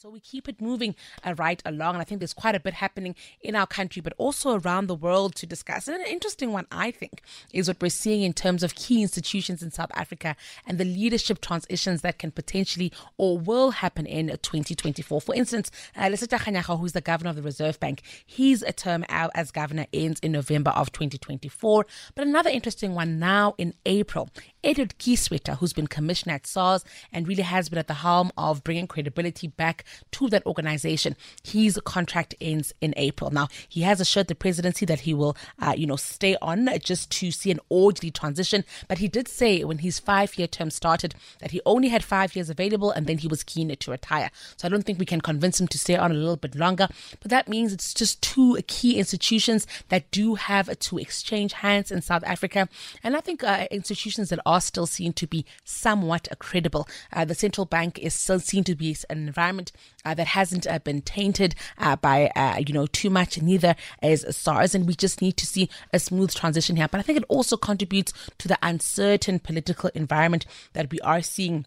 So we keep it moving uh, right along. And I think there's quite a bit happening in our country, but also around the world to discuss. And an interesting one, I think, is what we're seeing in terms of key institutions in South Africa and the leadership transitions that can potentially or will happen in 2024. For instance, uh, Kganyago, who's the governor of the Reserve Bank, his term out as governor ends in November of 2024. But another interesting one now in April, Edward Kieswetter, who's been commissioner at SARS and really has been at the helm of bringing credibility back to that organization. His contract ends in April. Now, he has assured the presidency that he will, uh, you know, stay on just to see an orderly transition. But he did say when his five year term started that he only had five years available and then he was keen to retire. So I don't think we can convince him to stay on a little bit longer. But that means it's just two key institutions that do have to exchange hands in South Africa. And I think uh, institutions that are still seen to be somewhat credible. Uh, the central bank is still seen to be an environment uh, that hasn't uh, been tainted uh, by uh, you know too much. Neither is SARS, and we just need to see a smooth transition here. But I think it also contributes to the uncertain political environment that we are seeing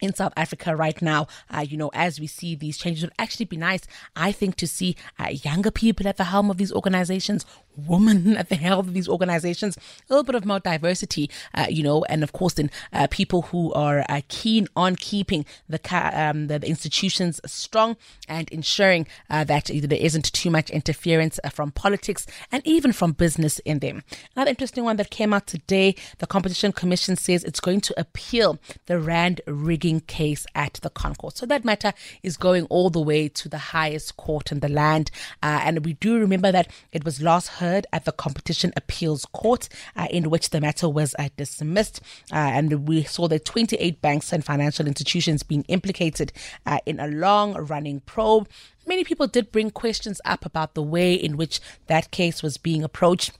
in South Africa right now, uh, you know, as we see these changes, it would actually be nice, I think, to see uh, younger people at the helm of these organizations, women at the helm of these organizations, a little bit of more diversity, uh, you know, and of course, then uh, people who are uh, keen on keeping the, um, the, the institutions strong and ensuring uh, that there isn't too much interference from politics and even from business in them. Another interesting one that came out today, the Competition Commission says it's going to appeal the Rand rigging case at the ConCourt. So that matter is going all the way to the highest court in the land. Uh, and we do remember that it was last heard at the Competition Appeals Court, uh, in which the matter was uh, dismissed. Uh, and we saw the 28 banks and financial institutions being implicated uh, in a long running probe. Many people did bring questions up about the way in which that case was being approached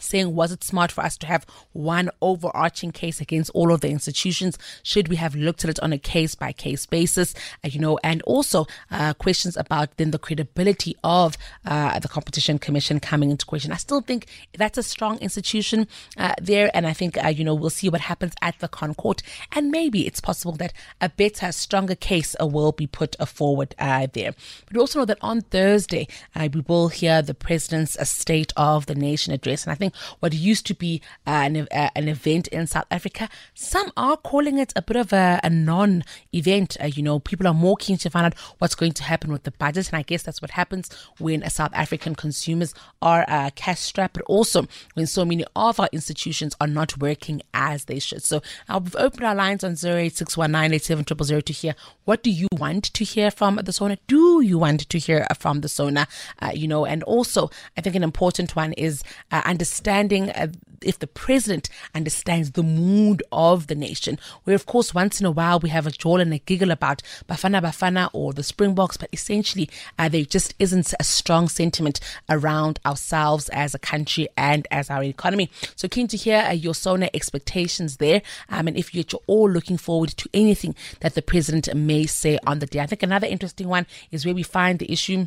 saying was it smart for us to have one overarching case against all of the institutions? Should we have looked at it on a case by case basis? Uh, you know and also uh, questions about then the credibility of uh, the competition commission coming into question. I still think that's a strong institution uh, there and i think uh, you know we'll see what happens at the ConCourt and maybe it's possible that a better stronger case uh, will be put forward there. But we also know that on thursday we will hear the president's state of the nation address. And i think think what used to be uh, an, uh, an event in South Africa, some are calling it a bit of a, a non event. Uh, you know, people are more keen to find out what's going to happen with the budget. And I guess that's what happens when South African consumers are uh, cash strapped, but also when so many of our institutions are not working as they should. So uh, we've opened our lines on 0861987000 to hear what do you want to hear from the SONA? Do you want to hear from the SONA? Uh, you know, and also I think an important one is uh, understanding understanding uh, if the president understands the mood of the nation. Where, of course, once in a while we have a jaw and a giggle about Bafana Bafana or the Springboks, but essentially uh, there just isn't a strong sentiment around ourselves as a country and as our economy. So, keen to hear uh, your SONA expectations there. Um, and if you're all looking forward to anything that the president may say on the day. I think another interesting one is where we find the issue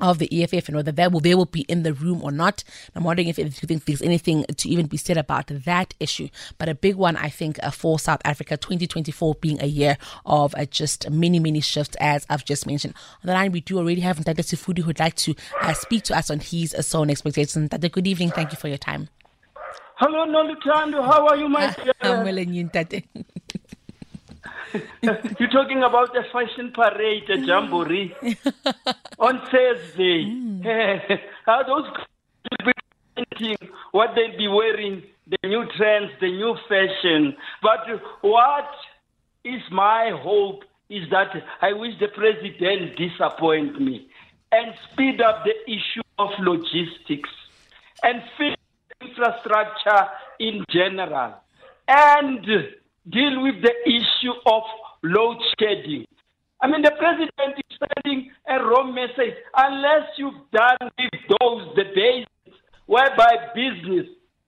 of the EFF and whether they will they will be in the room or not. I'm wondering if, you think there's anything to even be said about that issue. But a big one, I think, uh, for South Africa, 2024 being a year of uh, just many many shifts, as I've just mentioned. On the line, we do already have Ntate Sifudi who'd like to uh, speak to us on his uh, own expectations. Ntate, good evening. Thank you for your time. Hello, Noluthando. How are you, my dear? I'm well, and you. You're talking about the fashion parade, the jamboree, on Thursday. Mm. How those will be painting what they'll be wearing, the new trends, the new fashion. But what is my hope is that I wish the president disappoint me and speed up the issue of logistics and fix infrastructure in general and deal with the issue of load shedding. I mean, the president is sending a wrong message. Unless you've done with those, the basics, whereby business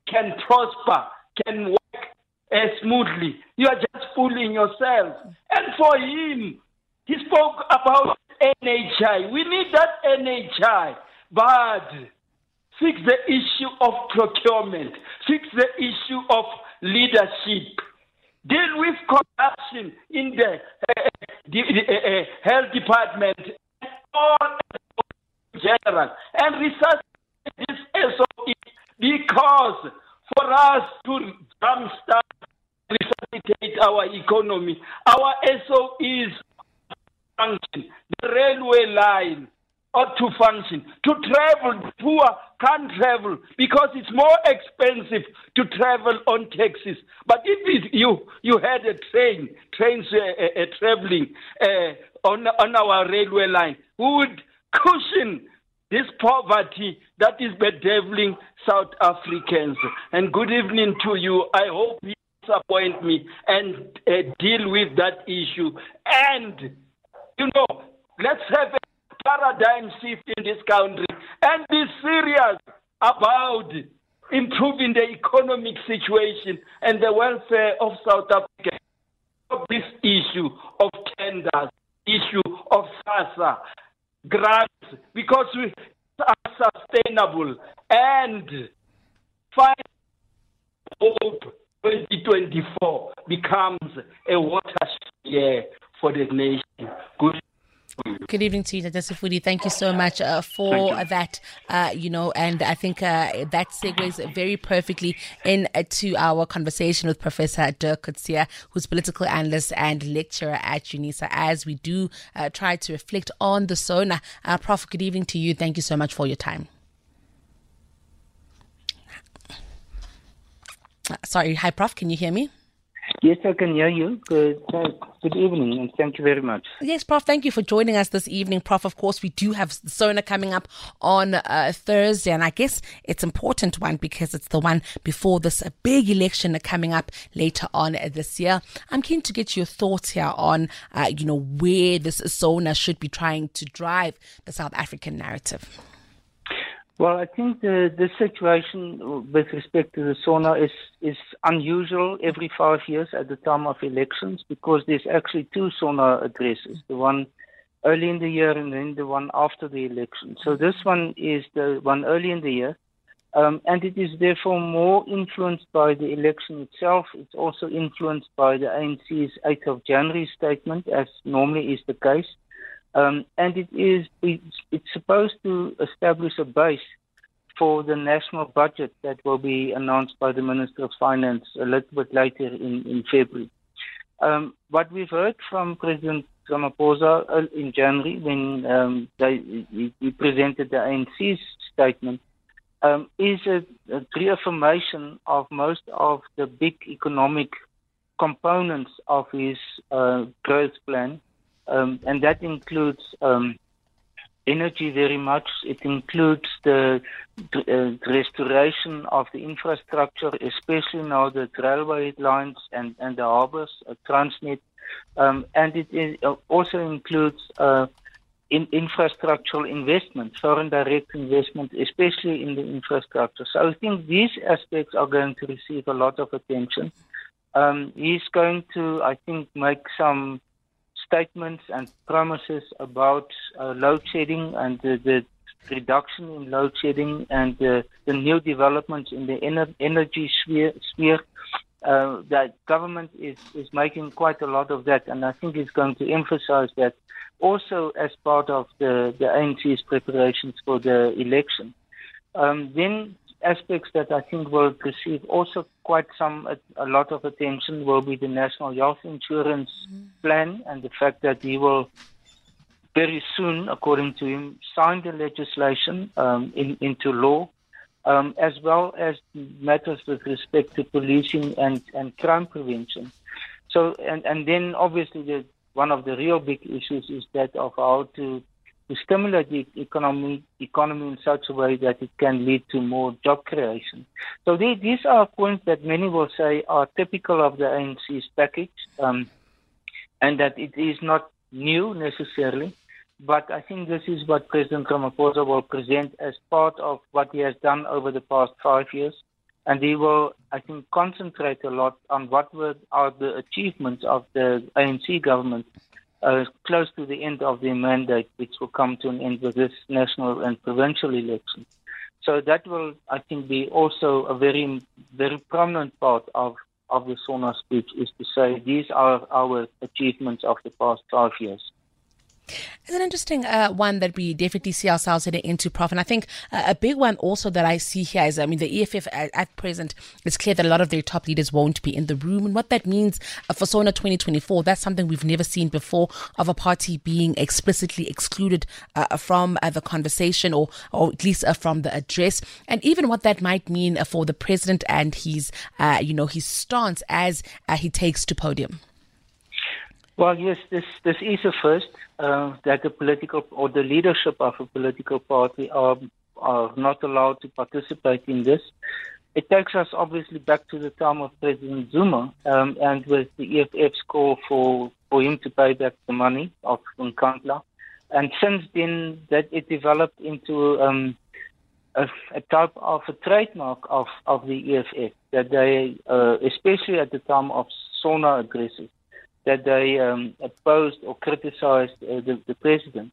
can prosper, can work uh, smoothly, you are just fooling yourself. And for him, he spoke about NHI. We need that NHI, but fix the issue of procurement, fix the issue of leadership, deal with corruption in the, uh, the, uh, health department, all general, and resuscitate this SOE because for us to jumpstart, resuscitate our economy, our SOEs function, the railway line ought to function. To travel, poor can't travel because it's more expensive to travel on taxis. But if you you had a train, trains uh, uh, uh, traveling uh, on on our railway line, we would cushion this poverty that is bedeviling South Africans. And good evening to you. I hope you disappoint me and uh, deal with that issue. And, you know, let's have paradigm shift in this country and be serious about improving the economic situation and the welfare of South Africa. This issue of tenders, issue of SASSA, grants because we are sustainable and find hope 2024 becomes a watershed year for the nation. Good Good evening to you, Tasifudi. Thank you so much uh, for that. Uh, you know, and I think uh, that segues very perfectly into our conversation with Professor Dirk Kotze, who's political analyst and lecturer at UNISA, as we do uh, try to reflect on the SONA. Uh, Prof, good evening to you. Thank you so much for your time. Uh, sorry, hi, Prof. Can you hear me? Yes, I can hear you. Good, good evening, and thank you very much. Yes, Prof. Thank you for joining us this evening, Prof. Of course, we do have SONA coming up on uh, Thursday, and I guess it's important one because it's the one before this big election coming up later on this year. I'm keen to get your thoughts here on, uh, you know, where this SONA should be trying to drive the South African narrative. Well, I think the, the situation with respect to the SONA is, is unusual every five years at the time of elections because there's actually two SONA addresses, the one early in the year and then the one after the election. So this one is the one early in the year, um, and it is therefore more influenced by the election itself. It's also influenced by the ANC's 8th of January statement, as normally is the case. Um, and it is it's it's supposed to establish a base for the national budget that will be announced by the Minister of Finance a little bit later in, in February. Um, what we've heard from President Ramaphosa uh, in January when um, they, he presented the ANC's statement um, is a, a, reaffirmation of most of the big economic components of his uh, growth plan um, and that includes um, energy very much. It includes the, uh, restoration of the infrastructure, especially now the railway lines and, and the harbors, uh, Transnet. Um, and it is, uh, also includes uh, in infrastructural investment, foreign direct investment, especially in the infrastructure. So I think these aspects are going to receive a lot of attention. Um, he's going to, I think, make some statements and promises about uh, load shedding and the, the, reduction in load shedding and the, the new developments in the ener- energy sphere. sphere uh, that government is, is making quite a lot of that, and I think it's going to emphasize that also as part of the, the ANC's preparations for the election. Um, then aspects that I think will receive also quite some a, lot of attention will be the national health insurance mm-hmm. plan and the fact that he will very soon, according to him, sign the legislation um, in, into law, um, as well as matters with respect to policing and, and crime prevention. So, and, and then obviously the, one of the real big issues is that of how to to stimulate the economy, economy in such a way that it can lead to more job creation. So they, these are points that many will say are typical of the ANC's package, um, and that it is not new necessarily. But I think this is what President Ramaphosa will present as part of what he has done over the past five years. And he will, I think, concentrate a lot on what were, are the achievements of the ANC government uh, close to the end of their mandate, which will come to an end with this national and provincial election. So that will, I think, be also a very, very prominent part of, of the SONA speech is to say these are our achievements of the past five years. It's an interesting uh, one that we definitely see ourselves heading into, Prof. And I think uh, a big one also that I see here is, I mean, the EFF at, at, present, it's clear that a lot of their top leaders won't be in the room. And what that means uh, for SONA 2024, that's something we've never seen before of a party being explicitly excluded uh, from uh, the conversation or, or at least uh, from the address. And even what that might mean for the president and his, you know, his stance as he takes to podium. Well, yes, this this is a first uh, that the political or the leadership of a political party are are not allowed to participate in this. It takes us obviously back to the time of President Zuma, um, and with the EFF's call for for him to pay back the money of Nkandla, and since then that it developed into um, a, a, type of a trademark of, of the EFF that they, uh, especially at the time of SONA addresses, that they um, opposed or criticized uh, the, the, president.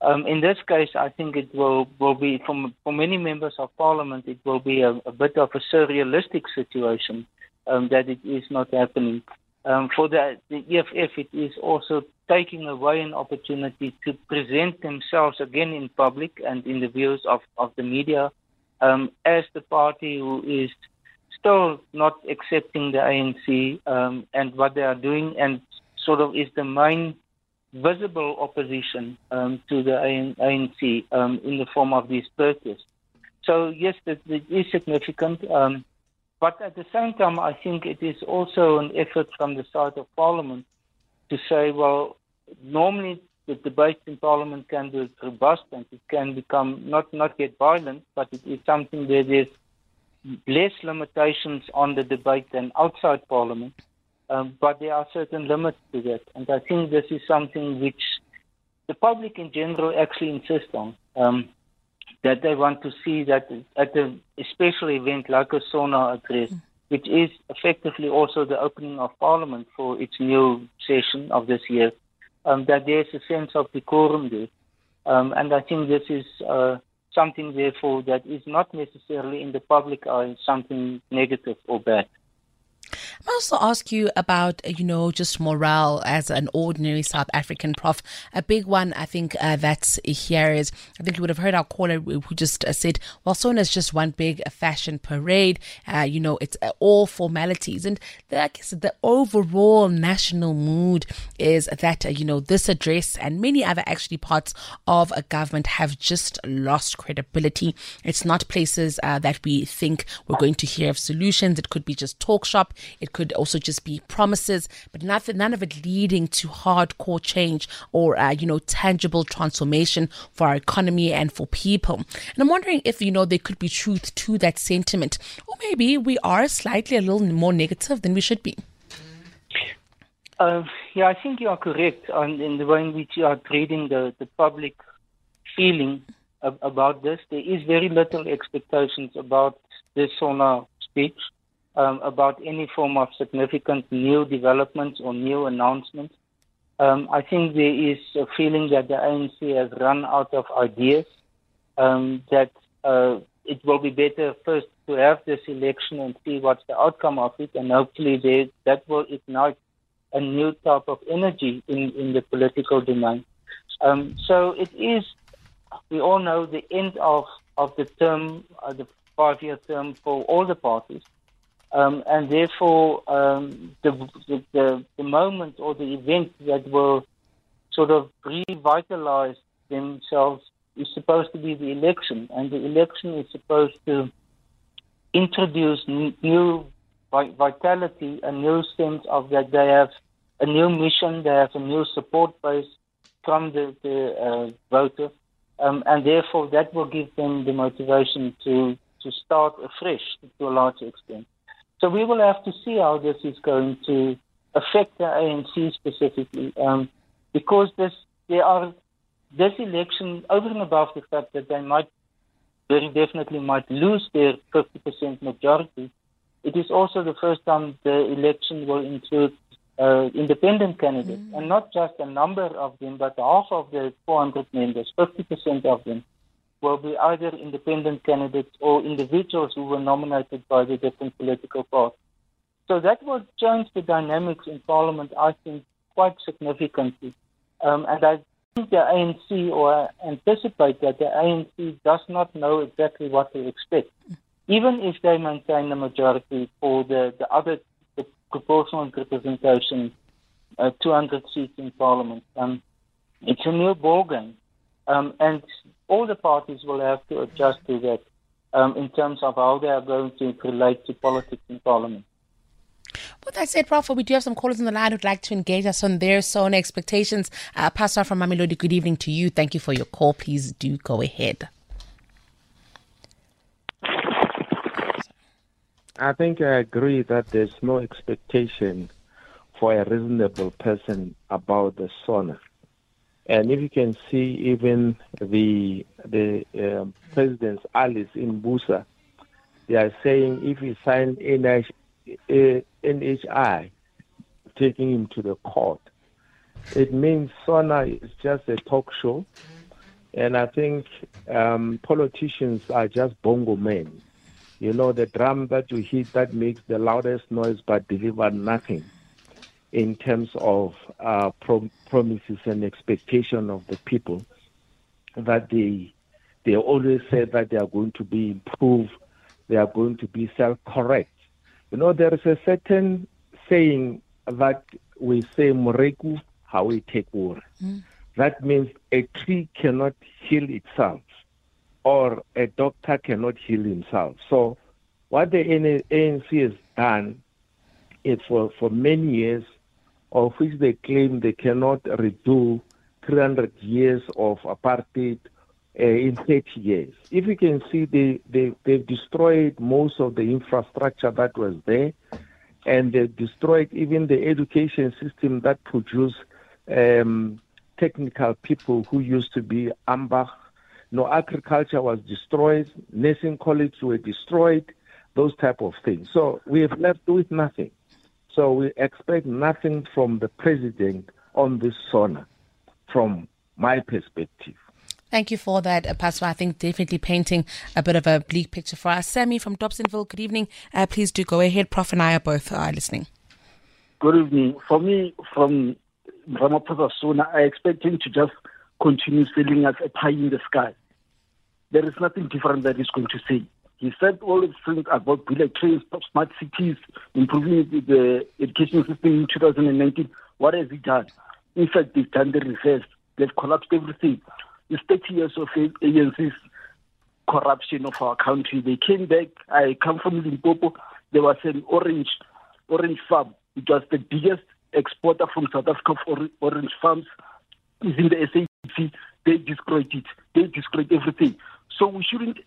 Um, in this case, I think it will, will be, from, for many members of parliament, it will be a, a bit of a surrealistic situation um, that it is not happening. Um, for the, the EFF, it is also taking away an opportunity to present themselves again in public and in the views of, of the media um, as the party who is still not accepting the ANC um, and what they are doing, and sort of is the main visible opposition um, to the ANC um, in the form of these protests. So yes, it, it is significant, um, but at the same time, I think it is also an effort from the side of Parliament to say, well, normally the debate in Parliament can be robust and it can become not not get violent, but it is something where there's less limitations on the debate than outside Parliament, um, but there are certain limits to that. And I think this is something which the public in general actually insist on. Um, that they want to see that at a special event like a SONA address, which is effectively also the opening of Parliament for its new session of this year, um, that there's a sense of decorum there. Um, and I think this is uh, something, therefore, that is not necessarily in the public eye something negative or bad. I also ask you about, you know, just morale as an ordinary South African prof. A big one, I think, uh, that's here is, I think you would have heard our caller who just uh, said, well, SONA is just one big fashion parade. Uh, you know, it's uh, all formalities. And the, I guess the overall national mood is that, uh, you know, this address and many other actually parts of a government have just lost credibility. It's not places uh, that we think we're going to hear of solutions. It could be just talk shop. It could also just be promises, but nothing, none of it leading to hardcore change or, uh, you know, tangible transformation for our economy and for people. And I'm wondering if, you know, there could be truth to that sentiment, or maybe we are slightly a little more negative than we should be. Uh, yeah, I think you are correct on, in the way in which you are treating the, the public feeling about this. There is very little expectations about this SONA speech um, about any form of significant new developments or new announcements. Um, I think there is a feeling that the ANC has run out of ideas, um, that uh, it will be better first to have this election and see what's the outcome of it, and hopefully they, that will ignite a new type of energy in, in the political domain. Um, so it is, we all know, the end of, of the term, uh, the five year term for all the parties. Um, and therefore, um, the, the, the, moment or the event that will sort of revitalize themselves is supposed to be the election. And the election is supposed to introduce new vitality, a new sense of that they have a new mission, they have a new support base from the, the uh, voters. Um, and therefore, that will give them the motivation to, to start afresh to a large extent. So we will have to see how this is going to affect the ANC specifically, um, because this there are this election over and above the fact that they might very definitely might lose their 50% majority. It is also the first time the election will include uh, independent candidates, mm. and not just a number of them, but half of the 400 members, 50% of them, will be either independent candidates or individuals who were nominated by the different political parties. So that will change the dynamics in Parliament, I think, quite significantly. Um, and I think the ANC or anticipate that the ANC does not know exactly what to expect, even if they maintain the majority for the, the other the proportional representation, uh, 200 seats in Parliament. Um, it's a new ballgame. Um, and all the parties will have to adjust to that um, in terms of how they are going to relate to politics in Parliament. With that said, Prof, we do have some callers on the line who'd like to engage us on their SONA expectations. Uh, Pastor from Mamelodi, good evening to you. Thank you for your call. Please do go ahead. I think I agree that there's no expectation for a reasonable person about the SONA. And if you can see, even the the um, president's allies in BUSA, they are saying if he sign NH, NHI, taking him to the court, it means SONA is just a talk show. And I think um, politicians are just bongo men. You know, the drum that you hit that makes the loudest noise but deliver nothing in terms of uh, pro- promises and expectation of the people that they they always say that they are going to be improved, they are going to be self-correct. You know, there is a certain saying that we say "Moreku how we take war." Mm. That means a tree cannot heal itself, or a doctor cannot heal himself. So, what the ANC has done is for for many years of which they claim they cannot redo 300 years of apartheid uh, in 30 years. If you can see, they, they, they've destroyed most of the infrastructure that was there, and they destroyed even the education system that produced um, technical people who used to be Ambach. No, agriculture was destroyed, nursing colleges were destroyed, those type of things. So we have left with nothing. So we expect nothing from the president on this SONA, from my perspective. Thank you for that, uh, Pastor. I think definitely painting a bit of a bleak picture for us. Sammy from Dobsonville, good evening. Uh, please do go ahead. Prof and I are both uh, listening. Good evening. For me, from Ramaphosa SONA, I expect him to just continue selling us a pie in the sky. There is nothing different that he's going to say. He said all these things about bullet trains, smart cities, improving the education system in 2019. What has he done? In fact, they've done the reverse. They've collapsed everything. It's 30 years of agencies corruption of our country. They came back. I come from Limpopo. There was an orange orange farm. It was the biggest exporter from South Africa for orange farms. Is in the SADC. They destroyed it. They destroyed everything. So we shouldn't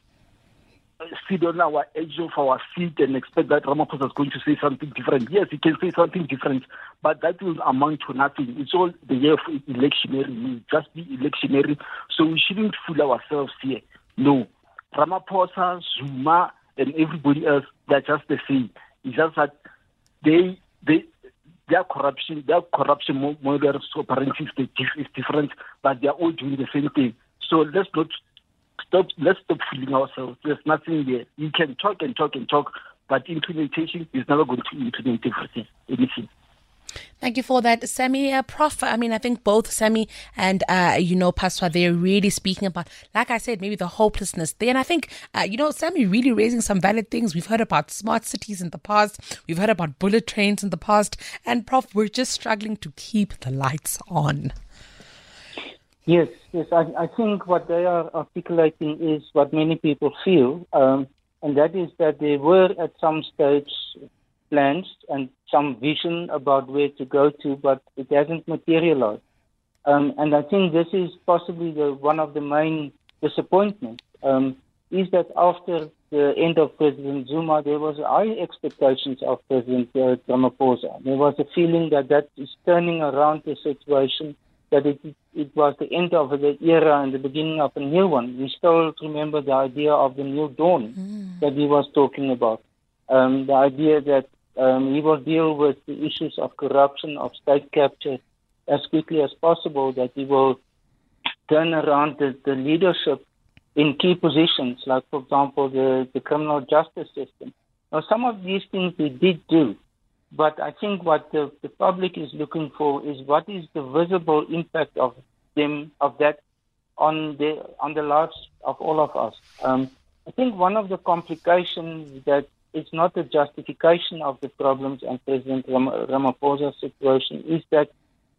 sit on our edge of our seat and expect that Ramaphosa is going to say something different. Yes, he can say something different, but that will amount to nothing. It's all the year of electionary. It just be electionary. So we shouldn't fool ourselves here. No. Ramaphosa, Zuma, and everybody else, they're just the same. It's just that they, they, their corruption, their corruption models operating is different, but they're all doing the same thing. So let's not stop let's stop fooling ourselves. There's nothing there. You can talk and talk and talk, but implementation is never going to implement everything, anything. Thank you for that, Sammy. Uh, Prof, I mean, I think both Sammy and, uh, you know, Pastor, they're really speaking about, like I said, maybe the hopelessness there. And I think, uh, you know, Sammy really raising some valid things. We've heard about smart cities in the past. We've heard about bullet trains in the past. And, Prof, we're just struggling to keep the lights on. Yes, yes. I, I think what they are articulating is what many people feel, um, and that is that there were at some stage plans and some vision about where to go to, but it hasn't materialized. Um, and I think this is possibly the, one of the main disappointments. Um, is that after the end of President Zuma, there was high expectations of President uh, Ramaphosa. There was a feeling that that is turning around the situation that it, it was the end of the era and the beginning of a new one. We still remember the idea of the new dawn mm. that he was talking about. Um, the idea that Um, he will deal with the issues of corruption, of state capture, as quickly as possible. That he will turn around the, the leadership in key positions, like, for example, the, the criminal justice system. Now, some of these things he did do, but I think what the, the public is looking for is what is the visible impact of them of that on the on the lives of all of us. Um, I think one of the complications that is not a justification of the problems and President Ram- Ramaphosa's situation is that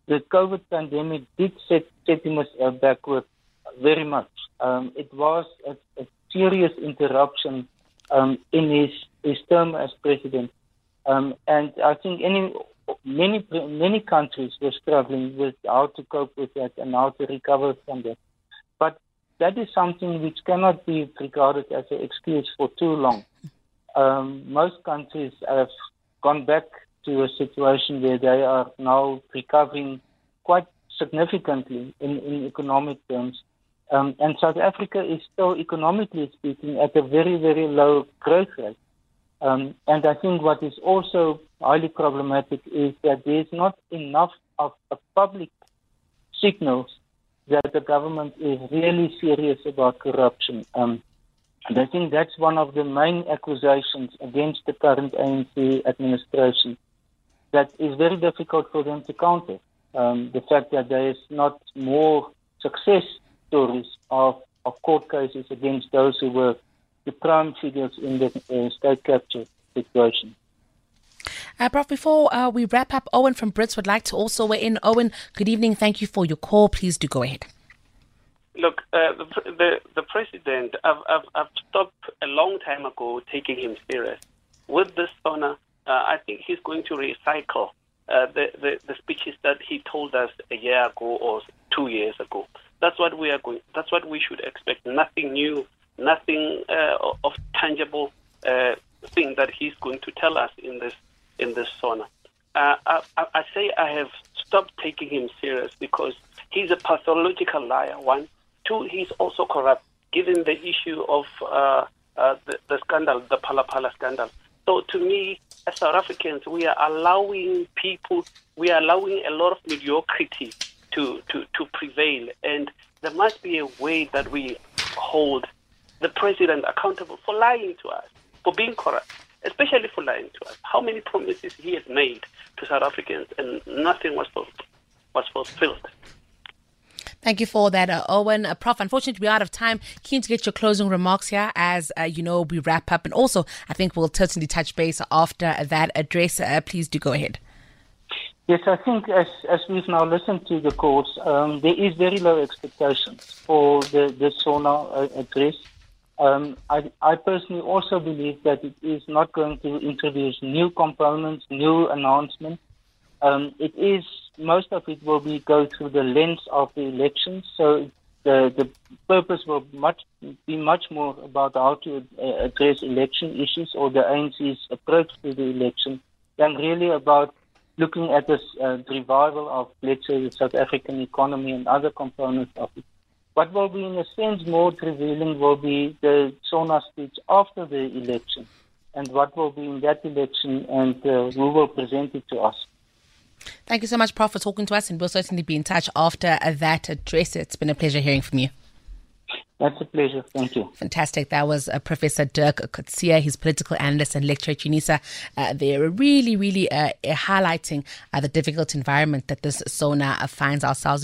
the COVID pandemic did set, set him uh, backward very much. Um, it was a, a serious interruption um, in his, his term as president. Um, and I think any, many, many countries were struggling with how to cope with that and how to recover from that. But that is something which cannot be regarded as an excuse for too long. Um, most countries have gone back to a situation where they are now recovering quite significantly in, in economic terms. Um, and South Africa is still, economically speaking, at a very, very low growth rate. Um, and I think what is also highly problematic is that there is not enough of public signals that the government is really serious about corruption. Um, and I think that's one of the main accusations against the current ANC administration that is very difficult for them to counter. Um, the fact that there is not more success stories of, of court cases against those who were the prime figures in the uh, state capture situation. Uh, Prof, before uh, we wrap up, Owen from Brits would like to also weigh in. Owen, good evening. Thank you for your call. Please do go ahead. Look, uh, the, the, the president, I've, I've, I've stopped a long time ago taking him serious. With this honor, uh, I think he's going to recycle uh, the, the, the speeches that he told us a year ago or two years ago. That's what we are going. That's what we should expect. Nothing new, nothing uh, of tangible uh, thing that he's going to tell us in this in this SONA. Uh, I, I say I have stopped taking him serious because he's a pathological liar. One, two, he's also corrupt. Given the issue of uh, uh, the, the scandal, the Phala scandal. So to me, as South Africans, we are allowing people, we are allowing a lot of mediocrity to, to, to prevail. And there must be a way that we hold the president accountable for lying to us, for being corrupt, especially for lying to us. How many promises he has made to South Africans and nothing was, was fulfilled. Thank you for that, uh, Owen. Uh, Prof, unfortunately, we're out of time. Keen to get your closing remarks here as, uh, you know, we wrap up. And also, I think we'll certainly touch base after that address. Uh, please do go ahead. Yes, I think as, as we've now listened to the calls, um, there is very low expectations for the, the SONA uh, address. Um, I, I personally also believe that it is not going to introduce new components, new announcements. Um, it is most of it will be go through the lens of the elections. So the the purpose will much be much more about how to uh, address election issues or the ANC's approach to the election than really about looking at this uh, revival of, let's say, the South African economy and other components of it. What will be, in a sense, more revealing will be the SONA speech after the election and what will be in that election and uh, who will present it to us. Thank you so much, Prof, for talking to us, and we'll certainly be in touch after that address. It's been a pleasure hearing from you. That's a pleasure. Thank you. Fantastic. That was uh, Professor Dirk Kotze. He's political analyst and lecturer at UNISA. Uh, they're really, really uh, highlighting uh, the difficult environment that this SONA uh, finds ourselves